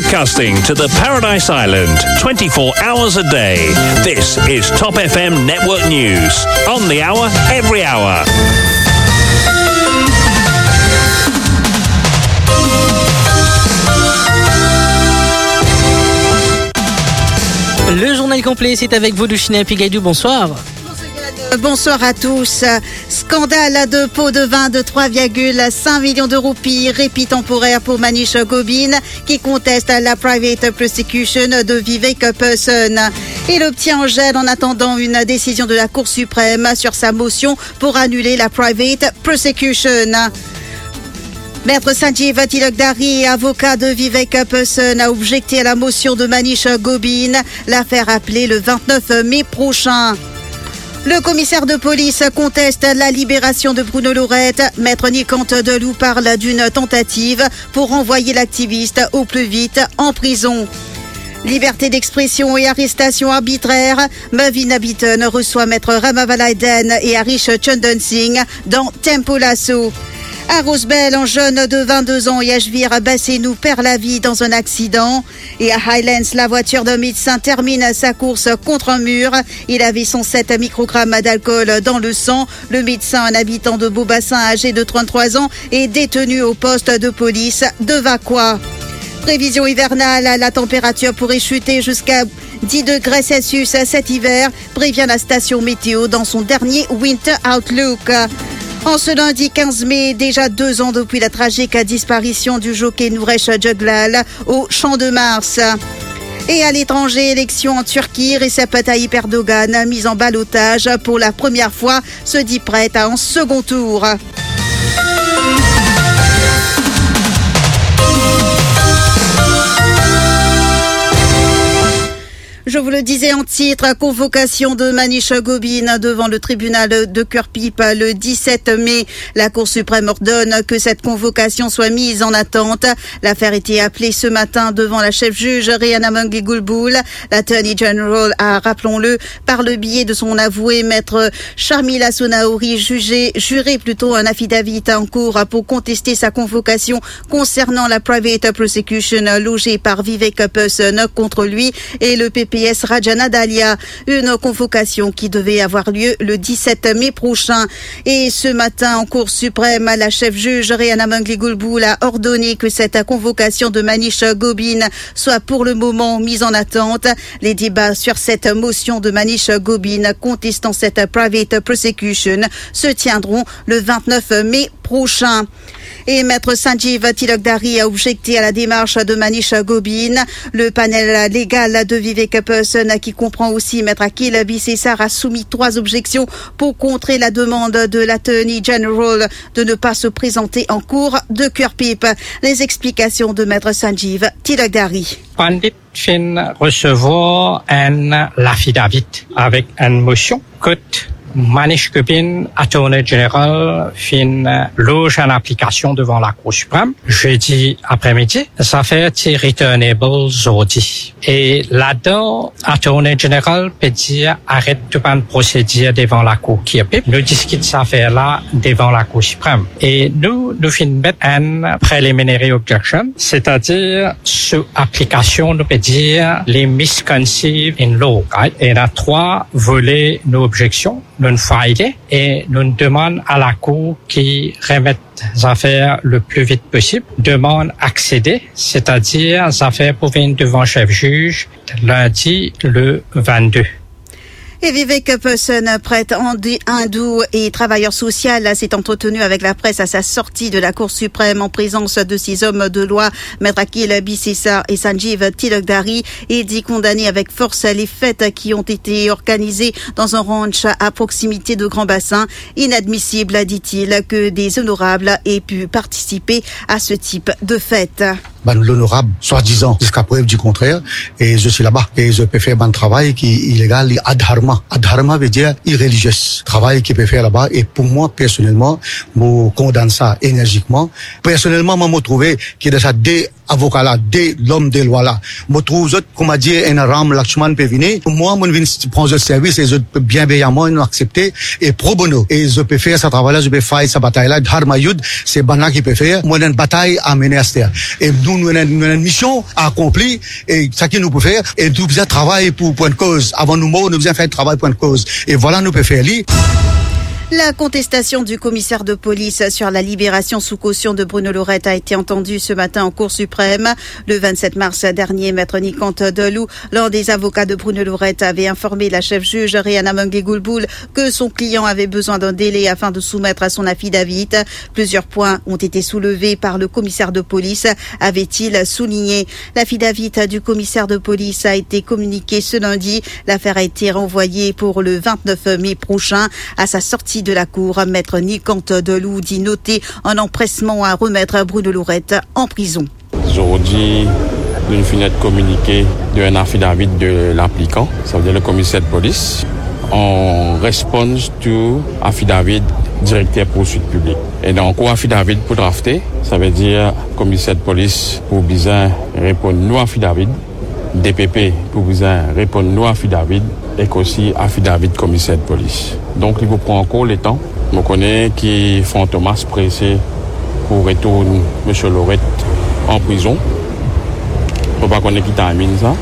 broadcasting to the Paradise Island 24 hours a day. This is Top FM Network News. On the hour, every hour. Le journal complet, c'est avec vous, Luchina Pigaidou. Bonsoir. Bonsoir à tous. Scandale de pot de vin de 3,5 millions de roupies. Répit temporaire pour Manish Gobin qui conteste la private prosecution de Vivek Person. Il obtient en gel en attendant une décision de la Cour suprême sur sa motion pour annuler la private prosecution. Maître Sanjeev Tilakdari, avocat de Vivek Person, a objecté à la motion de Manish Gobin, l'affaire appelée le 29 mai prochain. Le commissaire de police conteste la libération de Bruno Lorette. Maître Nicante Delou parle d'une tentative pour envoyer l'activiste au plus vite en prison. Liberté d'expression et arrestation arbitraire. Mavin Bitton reçoit Maître Ramavalaiden et Harish Chandan Singh dans Tempo Lasso. À Rosebell, un jeune de 22 ans, Yashvir Bassenou perd la vie dans un accident. Et à Highlands, la voiture d'un médecin termine sa course contre un mur. Il avait 107 microgrammes d'alcool dans le sang. Le médecin, un habitant de Beaubassin âgé de 33 ans, est détenu au poste de police de Vaqua. Prévision hivernale, la température pourrait chuter jusqu'à 10 degrés Celsius cet hiver, prévient la station météo dans son dernier Winter Outlook. En ce lundi 15 mai, déjà deux ans depuis la tragique disparition du jockey Nouresh Juglal au Champ de Mars. Et à l'étranger, élection en Turquie, Recep Tayyip Erdogan, mis en balotage pour la première fois, se dit prête à un second tour. Je vous le disais en titre, convocation de Manish Gobin devant le tribunal de Kurpip le 17 mai. La Cour suprême ordonne que cette convocation soit mise en attente. L'affaire était appelée ce matin devant la chef juge Rihanna Mungi Gulboul. L'Attorney General a, rappelons-le, par le biais de son avoué, maître Sharmila Sonaori, jugé, juré plutôt un affidavit en cours pour contester sa convocation concernant la private prosecution logée par Vivek Person contre lui et le PP Rajana Dalia. Une convocation qui devait avoir lieu le 17 mai prochain. Et ce matin, en Cour suprême, la chef juge Rihanna Mangli a ordonné que cette convocation de Manish Gobin soit pour le moment mise en attente. Les débats sur cette motion de Manish Gobin contestant cette private prosecution se tiendront le 29 mai prochain. Et maître Sanjeev Tilakdari a objecté à la démarche de Manish Gobin. Le panel légal de Vivek Person, qui comprend aussi maître Akil Bissessar, a soumis trois objections pour contrer la demande de l'Attorney General de ne pas se présenter en cours de Kurpip. Les explications de maître Sanjeev affidavit avec une motion Manish Gobin, Attorney General, fin loge en application devant la Cour suprême. Jeudi après-midi, ça fait returnable aujourd'hui. Et là-dedans, Attorney General peut dire arrête de pas procédure devant la Cour qui est Nous discutons cette affaire-là devant la Cour suprême. Et nous, nous finissons mettre un preliminary objection, c'est-à-dire sous application, nous peut dire les misconceived in law. Et là, trois volets nos objections et nous demandons à la Cour qui remette les affaires le plus vite possible, demande accéder, c'est-à-dire les affaires pour venir devant chef juge lundi le 22. Et Vivek Person, prêtre hindou et travailleur social, s'est entretenu avec la presse à sa sortie de la Cour suprême en présence de six hommes de loi, Maître Akil Bissessar et Sanjeev Tilakdari, et dit condamner avec force les fêtes qui ont été organisées dans un ranch à proximité de Grand Bassin. Inadmissible, dit-il, que des honorables aient pu participer à ce type de fête. Ben, l'honorable, soi-disant, jusqu'à preuve du contraire, et je suis là-bas, et je peux faire un travail qui est illégal, adharma. Adharma veut dire irréligieux. Travail qui peut faire là-bas, et pour moi, personnellement, je condamne ça énergiquement. Personnellement, moi, je trouvé qu'il y a déjà deux avocat là, de l'homme de loi là. Je trouve, comme a dit, un ram Lakshman peut venir. Moi, je viens prendre le service et je peux bienveillamment accepter et pro bono. Et je peux faire ce travail là, je peux faire cette bataille là. Dharma Yud, c'est Bana qui peut faire. Moi, une bataille à mener à ce Et nous, nous avons une mission à accomplir et ça qui nous peut faire. Et nous besoin travailler pour, pour une cause. Avant nous mourir, nous besoin faire travail pour une cause. Et voilà, nous pouvons faire. La contestation du commissaire de police sur la libération sous caution de Bruno Lorette a été entendue ce matin en Cour suprême. Le 27 mars dernier, Maître Nikante Delou, l'un des avocats de Bruno Lorette, avait informé la chef juge Rihanna Mungue-Goulboul que son client avait besoin d'un délai afin de soumettre à son affidavit. Plusieurs points ont été soulevés par le commissaire de police, avait-il souligné. L'affidavit du commissaire de police a été communiqué ce lundi. L'affaire a été renvoyée pour le 29 mai prochain à sa sortie de la Cour, Maître Nicante Delou dit noter un empressement à remettre Bruno Lourette en prison. Aujourd'hui, une fenêtre communiquée d'un affidavit de l'appliquant, ça veut dire le commissaire de police, en réponse to affidavit directeur poursuite publique. Et donc, quoi affidavit pour drafter, ça veut dire commissaire de police pour bien répondre nous affidavit, DPP pour bien répondre nous affidavit et aussi affidavit commissaire de police. Donc, il vous prend encore le temps. Je connais qui font Thomas pressé pour retourner M. Lorette en prison. Je ne pas connaître qui termine ça.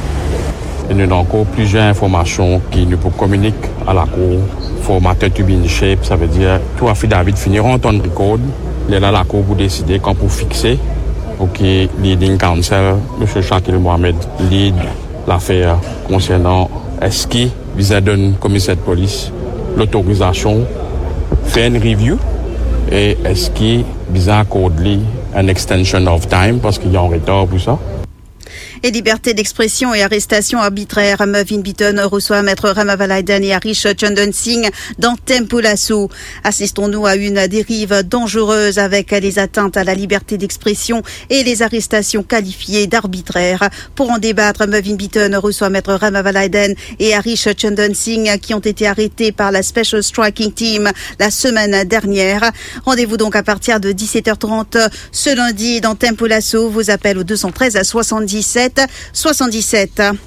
Et nous avons encore plusieurs informations qui nous communiquer à la cour. Formateur tubine shape, ça veut dire tout affidavit finira en temps de record. Il est là la cour pour décider quand pour fixer que leading counsel, M. Shakil Mohamed, lead l'affaire concernant est-ce qu'il visa donne commissaire de police l'autorisation faire une review et est-ce qu'il visa accorder un extension of time parce qu'il y a un retard pour ça et liberté d'expression et arrestation arbitraire. Mavin Beaton reçoit Maître Ramavalaiden et Harish Chandan Singh dans Tempo Lasso. Assistons-nous à une dérive dangereuse avec les atteintes à la liberté d'expression et les arrestations qualifiées d'arbitraires. Pour en débattre, Mavin Beaton reçoit Maître Ramavalaiden et Harish Chandan Singh qui ont été arrêtés par la Special Striking Team la semaine dernière. Rendez-vous donc à partir de 17h30 ce lundi dans Tempo Lasso. Vous appelle au 213 à 77 77.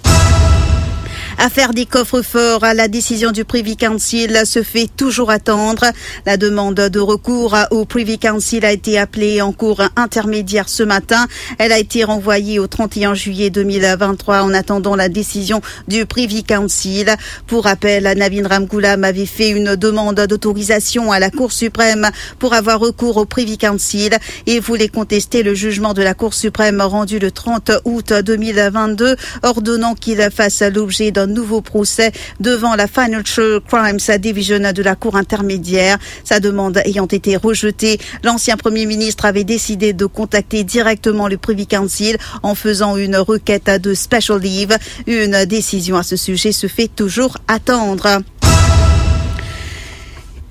Affaire des coffres-forts, la décision du Privy Council se fait toujours attendre. La demande de recours au Privy Council a été appelée en cours intermédiaire ce matin. Elle a été renvoyée au 31 juillet 2023 en attendant la décision du Privy Council. Pour rappel, Navin Ramgoulam avait fait une demande d'autorisation à la Cour suprême pour avoir recours au Privy Council et voulait contester le jugement de la Cour suprême rendu le 30 août 2022 ordonnant qu'il fasse l'objet d'un nouveau procès devant la Financial Crimes Division de la Cour intermédiaire. Sa demande ayant été rejetée, l'ancien Premier ministre avait décidé de contacter directement le Privy Council en faisant une requête de special leave. Une décision à ce sujet se fait toujours attendre.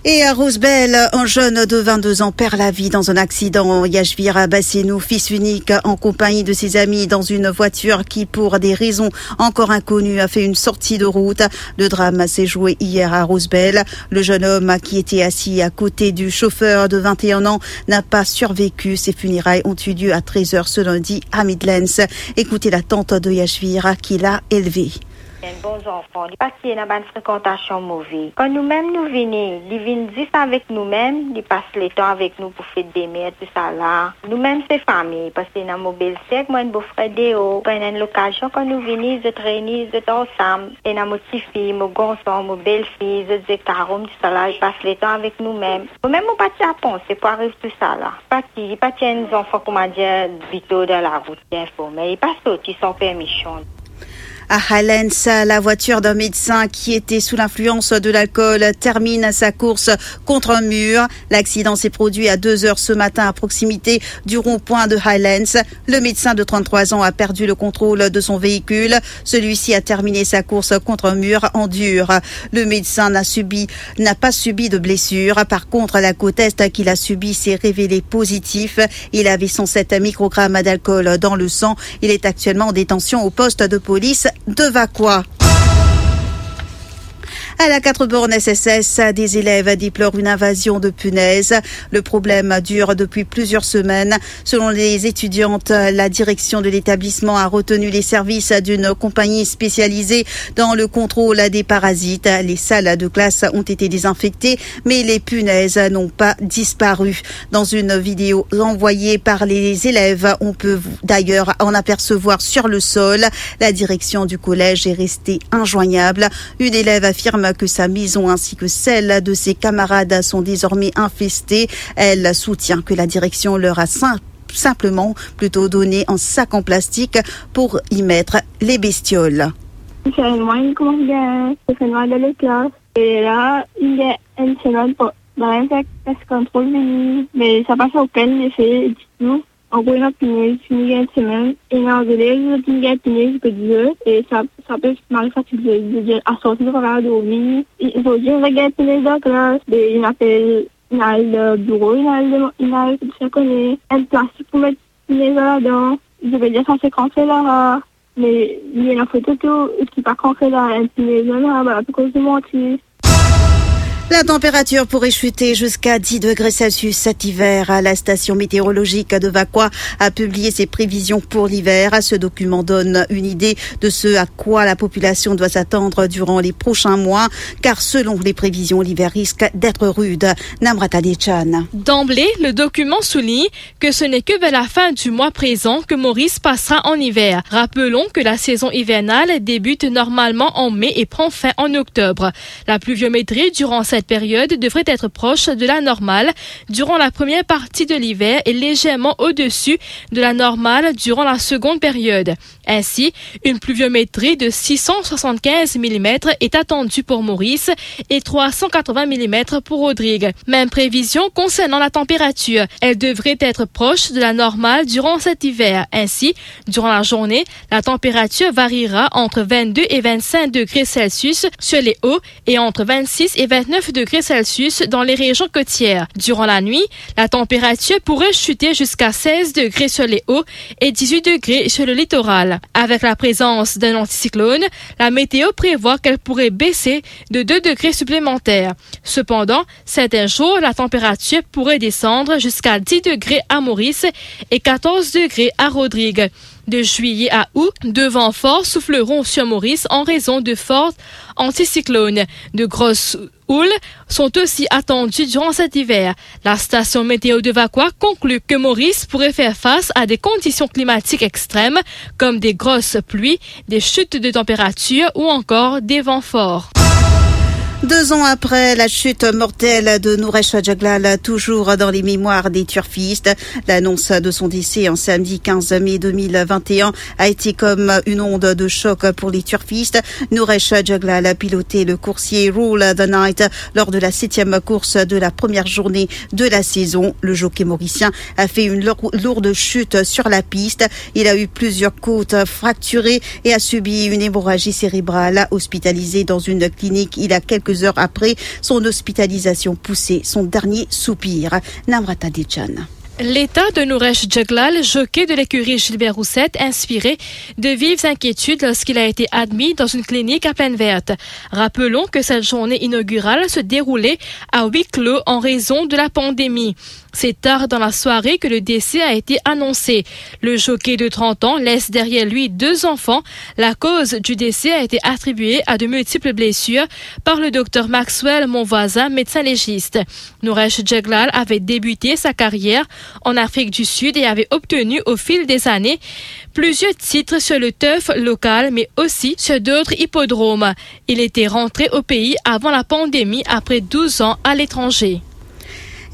Et à Rosebel, un jeune de 22 ans perd la vie dans un accident. Yashvir Bassenou, fils unique, en compagnie de ses amis dans une voiture qui, pour des raisons encore inconnues, a fait une sortie de route. Le drame s'est joué hier à Rosebel. Le jeune homme qui était assis à côté du chauffeur de 21 ans n'a pas survécu. Ses funérailles ont eu lieu à 13h ce lundi à Midlands. Écoutez la tante de Yashvir qui l'a élevé. Bons enfants, li pas dans une fréquentation mauvaise. Quand nous-mêmes nous venons, ils viennent juste avec nous-mêmes, ils passent le temps avec nous pour faire des mères, tout ça là. Nous-mêmes c'est famille, parce que dans mon bel Déo, pendant l'occasion, quand nous venons, je traîne, je ensemble, et dans mon petit fille, mon garçon, mon belle fille, je dis carom, tout le pas à penser pour arriver tout un enfant, comment dire, vite dans la route. À Highlands, la voiture d'un médecin qui était sous l'influence de l'alcool termine sa course contre un mur. L'accident s'est produit à 2 heures ce matin à proximité du rond-point de Highlands. Le médecin de 33 ans a perdu le contrôle de son véhicule. Celui-ci a terminé sa course contre un mur en dur. Le médecin n'a subi, n'a pas subi de blessure. Par contre, la côte est qu'il a subi s'est révélé positif. Il avait 107 microgrammes d'alcool dans le sang. Il est actuellement en détention au poste de police de. À la 4 bornes SSS, des élèves déplorent une invasion de punaises. Le problème dure depuis plusieurs semaines. Selon les étudiantes, la direction de l'établissement a retenu les services d'une compagnie spécialisée dans le contrôle des parasites. Les salles de classe ont été désinfectées, mais les punaises n'ont pas disparu. Dans une vidéo envoyée par les élèves, on peut d'ailleurs en apercevoir sur le sol. La direction du collège est restée injoignable. Une élève affirme que sa maison ainsi que celle de ses camarades sont désormais infestées. Elle soutient que la direction leur a simplement plutôt donné un sac en plastique pour y mettre les bestioles. Et là, il y a une semaine dans l'insecte contrôle, mais ça passe aucun effet du tout. En gros, il y a une une semaine, et dans les élèves, il y a une que ça, ça peut mal fatiguer de dire à sortir de la dormir. Il faut dire, regarde les dans la classe, il appelle, il a le bureau, il a le, il a le, ça connaît, un plastique pour mettre les là-dedans. Je veux dire, ça c'est quand c'est là, mais il y a une photo qui pas quand c'est là, un peu là, voilà, à cause de mentir. La température pourrait chuter jusqu'à 10 degrés Celsius cet hiver. La station météorologique de Vaqua a publié ses prévisions pour l'hiver. Ce document donne une idée de ce à quoi la population doit s'attendre durant les prochains mois, car selon les prévisions, l'hiver risque d'être rude. Namrata Dechan. D'emblée, le document souligne que ce n'est que vers la fin du mois présent que Maurice passera en hiver. Rappelons que la saison hivernale débute normalement en mai et prend fin en octobre. La pluviométrie durant période devrait être proche de la normale durant la première partie de l'hiver et légèrement au-dessus de la normale durant la seconde période. Ainsi, une pluviométrie de 675 mm est attendue pour Maurice et 380 mm pour Rodrigue. Même prévision concernant la température. Elle devrait être proche de la normale durant cet hiver. Ainsi, durant la journée, la température variera entre 22 et 25 degrés Celsius sur les hauts et entre 26 et 29 degrés Celsius dans les régions côtières. Durant la nuit, la température pourrait chuter jusqu'à 16 degrés sur les hauts et 18 degrés sur le littoral. Avec la présence d'un anticyclone, la météo prévoit qu'elle pourrait baisser de 2 degrés supplémentaires. Cependant, certains jours, la température pourrait descendre jusqu'à 10 degrés à Maurice et 14 degrés à Rodrigue. De juillet à août, deux vents forts souffleront sur Maurice en raison de fortes anticyclones. De grosses houles sont aussi attendues durant cet hiver. La station météo de Vaqua conclut que Maurice pourrait faire face à des conditions climatiques extrêmes comme des grosses pluies, des chutes de température ou encore des vents forts. Deux ans après la chute mortelle de Nouresh Jaglal, toujours dans les mémoires des turfistes, l'annonce de son décès en samedi 15 mai 2021 a été comme une onde de choc pour les turfistes. Nouresh Jaglal a piloté le coursier Rule the Night lors de la septième course de la première journée de la saison. Le jockey mauricien a fait une lourde chute sur la piste. Il a eu plusieurs côtes fracturées et a subi une hémorragie cérébrale. Hospitalisé dans une clinique il a quelques heures après son hospitalisation poussée, son dernier soupir. Namrata Dichan. L'état de Nouresh Jaglal, jockey de l'écurie Gilbert Roussette, inspiré de vives inquiétudes lorsqu'il a été admis dans une clinique à pleine verte. Rappelons que cette journée inaugurale se déroulait à huis clos en raison de la pandémie. C'est tard dans la soirée que le décès a été annoncé. Le jockey de 30 ans laisse derrière lui deux enfants. La cause du décès a été attribuée à de multiples blessures par le docteur Maxwell voisin, médecin légiste. Nouresh Jaglal avait débuté sa carrière en Afrique du Sud et avait obtenu au fil des années plusieurs titres sur le turf local, mais aussi sur d'autres hippodromes. Il était rentré au pays avant la pandémie après 12 ans à l'étranger.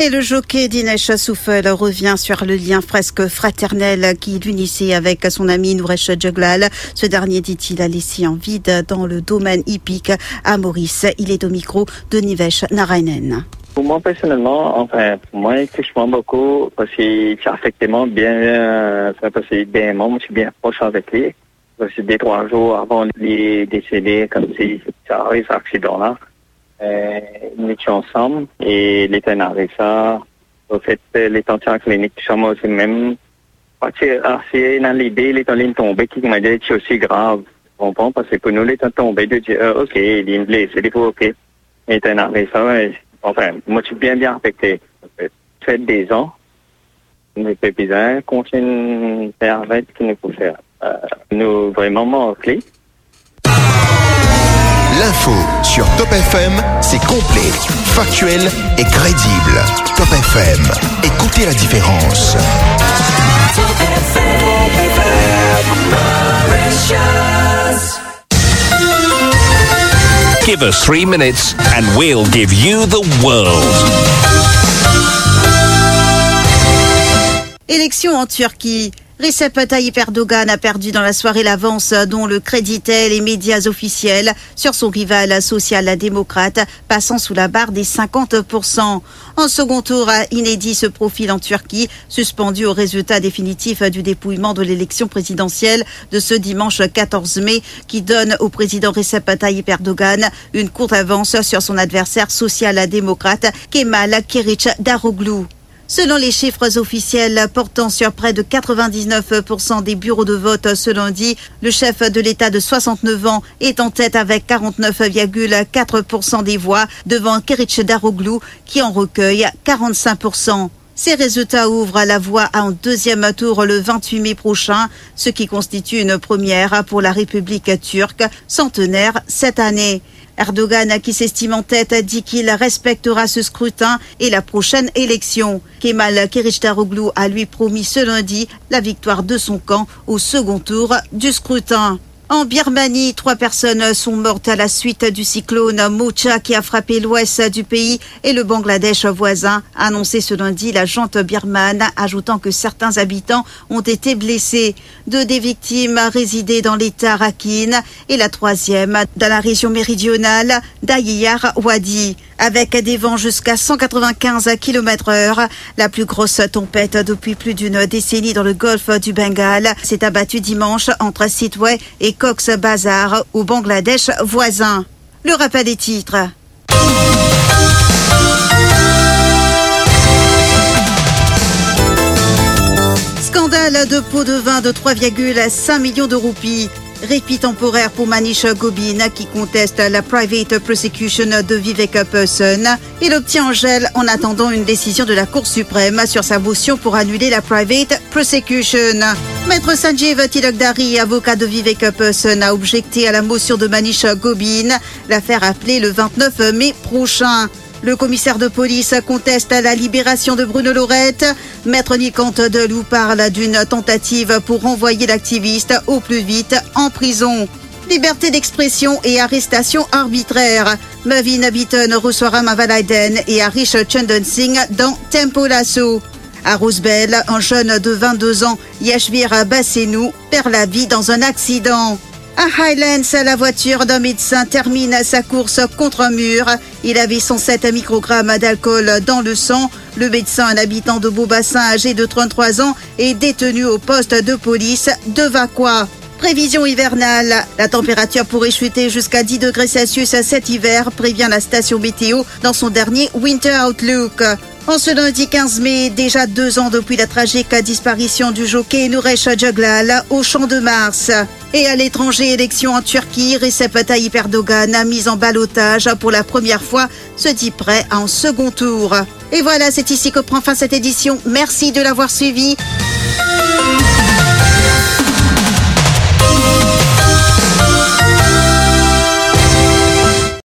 Et le jockey Dinesh Soufel revient sur le lien presque fraternel qui l'unissait avec son ami Nouresh Jaglal. Ce dernier, dit-il, a laissé en vide dans le domaine hippique à Maurice. Il est au micro de Nivesh Narainen. Pour moi, personnellement, enfin, pour moi, il touche beaucoup parce que ça affectement bien, euh, parce que bien, moi, je suis bien proche avec lui. Parce que deux, trois jours avant les décéder, comme si ça arrive, cet accident-là. Euh, nous étions ensemble et l'état avec ça. Au fait, les tensions cliniques, moi aussi même. Que, ah, c'est dans l'idée, les temps tombés qui m'a dit c'est aussi grave. comprends? Parce que pour nous, les temps tombés de dire, euh, OK, il est blessé, il faut OK. Et ça, ouais. Enfin, moi, je suis bien, bien affecté. Fait des ans, nous bizarre, continue à faire ce nous faut faire. Euh, nous, vraiment, clé. L'info sur Top FM, c'est complet, factuel et crédible. Top FM, écoutez la différence. Give us three minutes and we'll give you the world. Élection en Turquie. Recep Tayyip Erdogan a perdu dans la soirée l'avance dont le créditaient les médias officiels sur son rival social-démocrate, passant sous la barre des 50%. En second tour, inédit se profile en Turquie, suspendu au résultat définitif du dépouillement de l'élection présidentielle de ce dimanche 14 mai, qui donne au président Recep Tayyip Erdogan une courte avance sur son adversaire social-démocrate Kemal Kiric Daroglu. Selon les chiffres officiels portant sur près de 99% des bureaux de vote ce lundi, le chef de l'État de 69 ans est en tête avec 49,4% des voix devant Keric Daroglu qui en recueille 45%. Ces résultats ouvrent la voie à un deuxième tour le 28 mai prochain, ce qui constitue une première pour la République turque, centenaire cette année. Erdogan, qui s'estime en tête, dit qu'il respectera ce scrutin et la prochaine élection. Kemal Kılıçdaroğlu a lui promis ce lundi la victoire de son camp au second tour du scrutin. En Birmanie, trois personnes sont mortes à la suite du cyclone Mocha qui a frappé l'ouest du pays et le Bangladesh voisin, a annoncé ce lundi la jante birmane, ajoutant que certains habitants ont été blessés. Deux des victimes résidaient dans l'état Rakhine et la troisième dans la région méridionale d'Ayiyar Wadi. Avec des vents jusqu'à 195 km heure, la plus grosse tempête depuis plus d'une décennie dans le golfe du Bengale s'est abattue dimanche entre Sidway et Cox Bazar au Bangladesh voisin. Le rappel des titres. Scandale de pots de vin de 3,5 millions de roupies. Répit temporaire pour Manish Gobin qui conteste la private prosecution de Vivek Person. Il obtient en gel en attendant une décision de la Cour suprême sur sa motion pour annuler la private prosecution. Maître Sanjeev Tilakdari, avocat de Vivek Person, a objecté à la motion de Manish Gobin. L'affaire appelée le 29 mai prochain. Le commissaire de police conteste la libération de Bruno Lorette. Maître Nicante Delou parle d'une tentative pour renvoyer l'activiste au plus vite en prison. Liberté d'expression et arrestation arbitraire. Mavin Abiton reçoit Rama Valaiden et Harish Chandan Singh dans Tempo Lasso. À Roosevelt, un jeune de 22 ans, Yashvir Bassenou, perd la vie dans un accident. À Highlands, la voiture d'un médecin termine sa course contre un mur. Il avait 107 microgrammes d'alcool dans le sang. Le médecin, un habitant de Beaubassin âgé de 33 ans, est détenu au poste de police de Vaqua. Prévision hivernale. La température pourrait chuter jusqu'à 10 degrés Celsius cet hiver, prévient la station météo dans son dernier Winter Outlook. En ce lundi 15 mai, déjà deux ans depuis la tragique disparition du jockey Nouresh Jaglal au Champ de Mars. Et à l'étranger, élection en Turquie, Recep Tayyip Erdogan a mis en balotage pour la première fois, se dit prêt à un second tour. Et voilà, c'est ici que prend fin cette édition. Merci de l'avoir suivi.